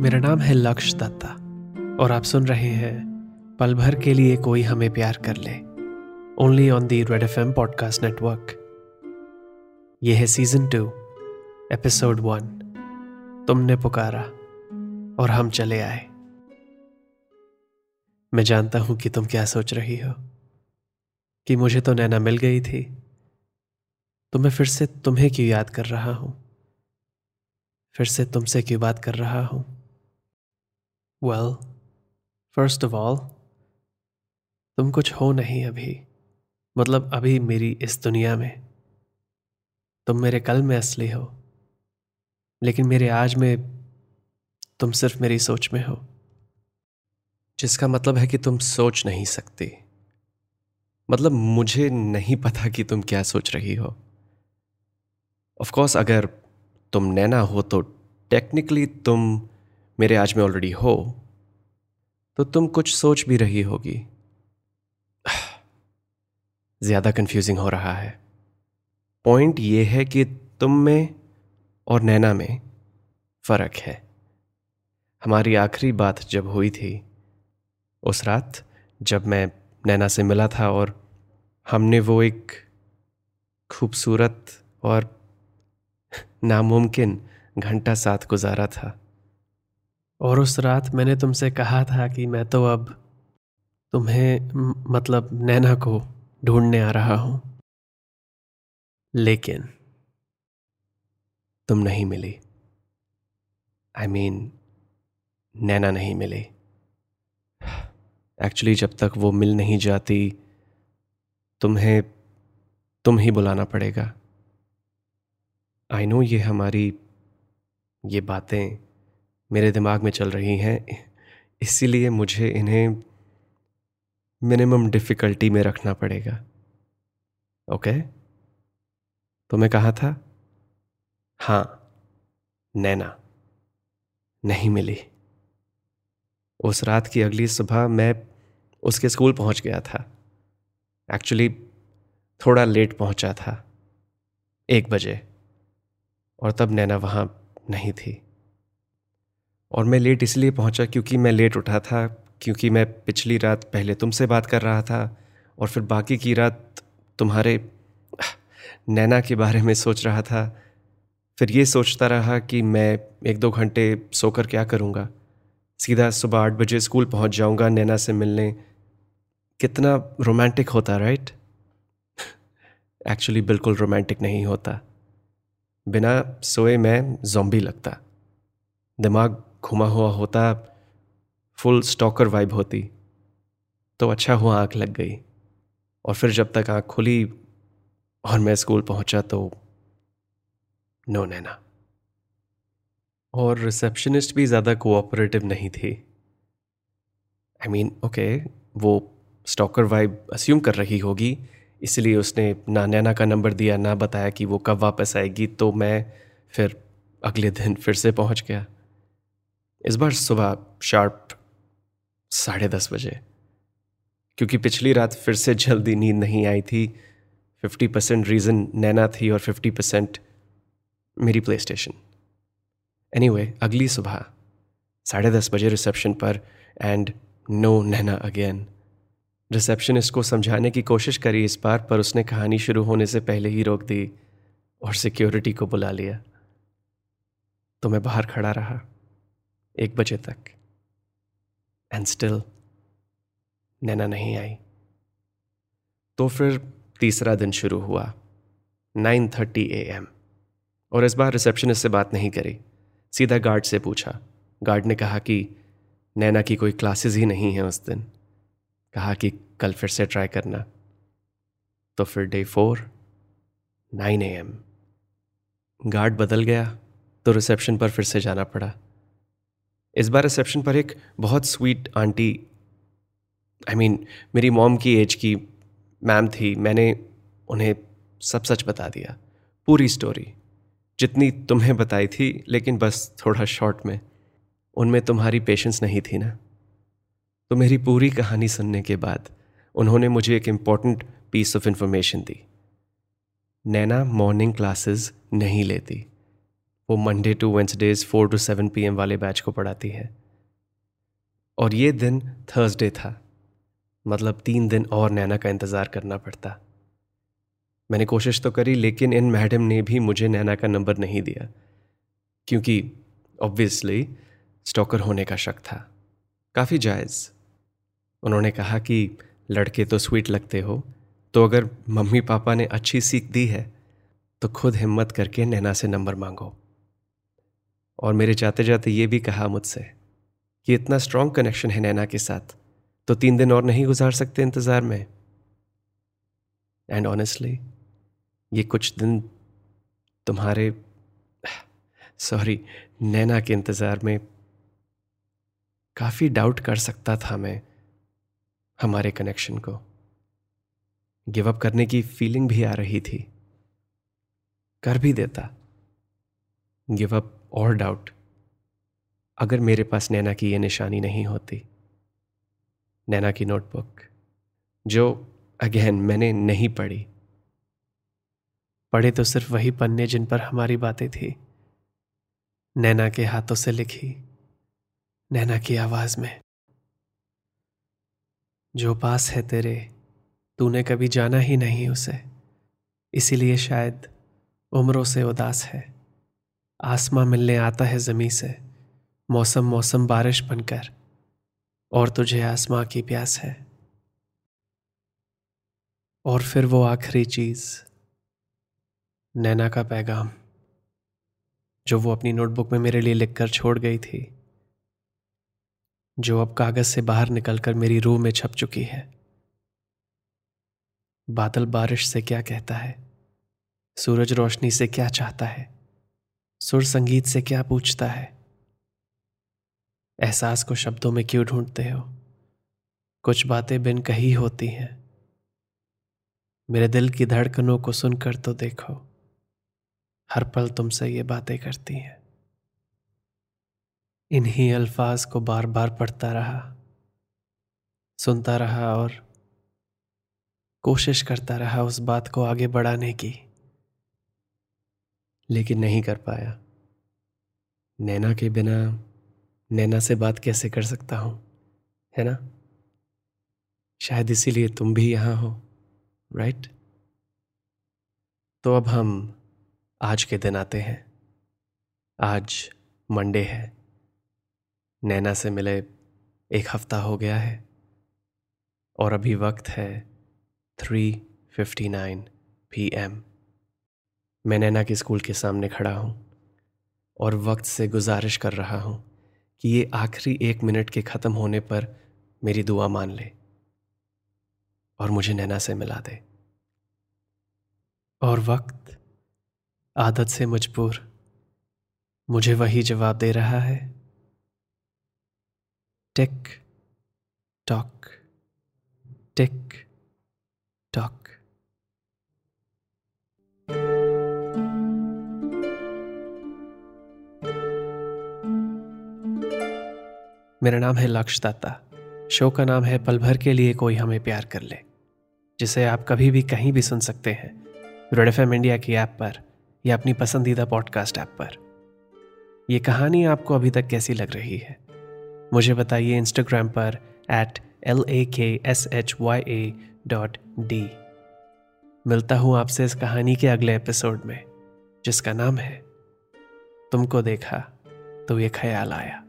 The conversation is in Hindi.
मेरा नाम है लक्ष्य दत्ता और आप सुन रहे हैं पल भर के लिए कोई हमें प्यार कर ले। Only on the red F M podcast network यह है सीज़न टू एपिसोड वन तुमने पुकारा, और हम चले आए। मैं जानता हूँ कि तुम क्या सोच रही हो, कि मुझे तो नैना मिल गई थी। तो मैं फिर से तुम्हें क्यों याद कर रहा हूँ? फिर से तुमसे क्यों बात कर रहा हूँ? वेल फ़र्स्ट ऑफ़ ऑल तुम कुछ हो नहीं अभी। मतलब अभी मेरी इस दुनिया में। तुम मेरे कल में असली हो। लेकिन मेरे आज में तुम सिर्फ़ मेरी सोच में हो। जिसका मतलब है कि तुम सोच नहीं सकती। मतलब मुझे नहीं पता कि तुम क्या सोच रही हो। ऑफ़ कोर्स अगर तुम नैना हो तो टेक्निकली तुम मेरे आज में ऑलरेडी हो तो तुम कुछ सोच भी रही होगी। ज़्यादा कंफ्यूजिंग हो रहा है। पॉइंट ये है कि तुम में और नैना में फ़र्क है। हमारी आखिरी बात जब हुई थी, उस रात जब मैं नैना से मिला था और हमने वो एक खूबसूरत और नामुमकिन घंटा साथ गुजारा था। और उस रात मैंने तुमसे कहा था कि मैं तो अब तुम्हें मतलब नैना को ढूँढने आ रहा हूँ। लेकिन तुम नहीं मिली। I I mean mean, Naina नहीं मिली। एक्चुअली जब तक वो मिल नहीं जाती तुम्हें तुम ही बुलाना पड़ेगा। आई नो ये हमारी ये बातें मेरे दिमाग में चल रही हैं। इसीलिए मुझे इन्हें मिनिमम डिफ़िकल्टी में रखना पड़ेगा। ओके तो मैं कहा था हाँ नैना, नहीं मिली। उस रात की अगली सुबह मैं उसके स्कूल पहुँच गया था। एक्चुअली थोड़ा लेट पहुँचा था, एक बजे, और तब नैना वहाँ नहीं थी। और मैं लेट इसलिए पहुँचा क्योंकि मैं लेट उठा था, क्योंकि मैं पिछली रात पहले तुमसे बात कर रहा था और फिर बाकी की रात तुम्हारे नैना के बारे में सोच रहा था। फिर ये सोचता रहा कि मैं एक दो घंटे सोकर क्या करूँगा। सीधा सुबह आठ बजे स्कूल पहुँच जाऊँगा नैना से मिलने। कितना रोमांटिक होता राइट एक्चुअली बिल्कुल रोमांटिक नहीं होता। बिना सोए मैं जोम्बी लगता। दिमाग घुमा हुआ होता फुल स्टॉकर वाइब होती। तो अच्छा हुआ आँख लग गई। और फिर जब तक आँख खुली और मैं स्कूल पहुँचा तो नो नैना। और रिसेप्शनिस्ट भी ज़्यादा कोऑपरेटिव नहीं थी। आई मीन ओके वो स्टॉकर वाइब अस्यूम कर रही होगी, इसलिए उसने ना नैना का नंबर दिया, ना बताया कि वो कब वापस आएगी तो मैं फिर अगले दिन फिर से पहुँच गया। इस बार सुबह शार्प साढ़े दस बजे। क्योंकि पिछली रात फिर से जल्दी नींद नहीं आई थी। फिफ्टी परसेंट रीज़न नैना थी और फिफ्टी परसेंट मेरी प्ले स्टेशन एनी अगली सुबह साढ़े दस बजे रिसेप्शन पर and no Naina again receptionist को समझाने की कोशिश करी इस बार, पर उसने कहानी शुरू होने से पहले ही रोक दी और सिक्योरिटी को बुला लिया। तो मैं बाहर खड़ा रहा। एक बजे तक। एंड स्टिल नैना नहीं आई। तो फिर तीसरा दिन शुरू हुआ नाइन थर्टी ए एम और इस बार रिसेप्शनिस्ट से बात नहीं करी। सीधा गार्ड से पूछा। गार्ड ने कहा कि नैना की कोई क्लासेस ही नहीं है उस दिन। कहा कि कल फिर से ट्राई करना। तो फिर day four nine A M guard बदल गया तो रिसेप्शन पर फिर से जाना पड़ा। इस बार रिसेप्शन पर एक बहुत sweet aunty I I mean mean, मेरी मॉम की एज की मैम थी मैंने उन्हें सब सच बता दिया। पूरी स्टोरी जितनी तुम्हें बताई थी लेकिन बस थोड़ा शॉर्ट में। उनमें तुम्हारी पेशेंस नहीं थी ना। तो मेरी पूरी कहानी सुनने के बाद उन्होंने मुझे एक इंपॉर्टेंट पीस ऑफ़ इंफॉर्मेशन दी। नैना मॉर्निंग क्लासेस नहीं लेती। वो Monday to Wednesdays four to seven P वाले बैच को पढ़ाती है। और ये दिन थर्सडे था। मतलब तीन दिन और नैना का इंतज़ार करना पड़ता। मैंने कोशिश तो करी, लेकिन इन मैडम ने भी मुझे नैना का नंबर नहीं दिया। क्योंकि ऑब्वियसली स्टॉकर होने का शक था। काफ़ी जायज़। उन्होंने कहा कि, लड़के तो स्वीट लगते हो। तो अगर मम्मी पापा ने अच्छी सीख दी है तो खुद हिम्मत करके नैना से नंबर मांगो। और मेरे जाते जाते ये भी कहा मुझसे कि इतना स्ट्रांग कनेक्शन है नैना के साथ तो तीन दिन और नहीं गुजार सकते इंतज़ार में। एंड ऑनेस्टली ये कुछ दिन तुम्हारे सॉरी नैना के इंतज़ार में काफ़ी डाउट कर सकता था मैं हमारे कनेक्शन को। गिव अप करने की फीलिंग भी आ रही थी। कर भी देता। गिव अप और डाउट अगर मेरे पास नैना की ये निशानी नहीं होती, नैना की नोटबुक जो अगेन मैंने नहीं पढ़ी। पढ़े तो सिर्फ़ वही पन्ने जिन पर हमारी बातें थी। नैना के हाथों से लिखी, नैना की आवाज़ में, जो पास है तेरे, तूने कभी जाना ही नहीं उसे, इसीलिए शायद उम्रों से उदास है। आसमां मिलने आता है जमी से। मौसम मौसम बारिश बनकर। और तुझे आसमां की प्यास है। और फिर वो आखिरी चीज़। नैना का पैगाम। जो वो अपनी नोटबुक में मेरे लिए लिखकर छोड़ गई थी। जो अब कागज़ से बाहर निकलकर मेरी रूह में छप चुकी है। बादल बारिश से क्या कहता है? सूरज रोशनी से क्या चाहता है? सुर संगीत से क्या पूछता है? एहसास को शब्दों में क्यों ढूंढते हो? कुछ बातें बिन कही होती हैं। मेरे दिल की धड़कनों को सुनकर तो देखो, हर पल तुमसे ये बातें करती हैं। इन्हीं अल्फाज को बार बार पढ़ता रहा, सुनता रहा और कोशिश करता रहा उस बात को आगे बढ़ाने की। लेकिन नहीं कर पाया। नैना के बिना नैना से बात कैसे कर सकता हूँ? है ना? शायद इसीलिए तुम भी यहाँ हो राइट तो अब हम आज के दिन आते हैं। आज मंडे है। नैना से मिले एक हफ़्ता हो गया है। और अभी वक्त है three fifty nine P M मैं नैना के स्कूल के सामने खड़ा हूँ और वक्त से गुजारिश कर रहा हूँ कि ये आखिरी एक मिनट के ख़त्म होने पर मेरी दुआ मान ले और मुझे नैना से मिला दे। और वक्त, आदत से मजबूर, मुझे वही जवाब दे रहा है। Tick, tock tick, tock. मेरा नाम है लक्ष्य दत्ता शो का नाम है पल भर के लिए कोई हमें प्यार कर ले, जिसे आप कभी भी कहीं भी सुन सकते हैं, रेड एफ़ इंडिया की ऐप पर या अपनी पसंदीदा पॉडकास्ट ऐप पर। यह कहानी आपको अभी तक कैसी लग रही है? मुझे बताइए इंस्टाग्राम पर at L A K S H Y A dot D मिलता हूँ आपसे इस कहानी के अगले एपिसोड में, जिसका नाम है, तुमको देखा तो ये ख्याल आया।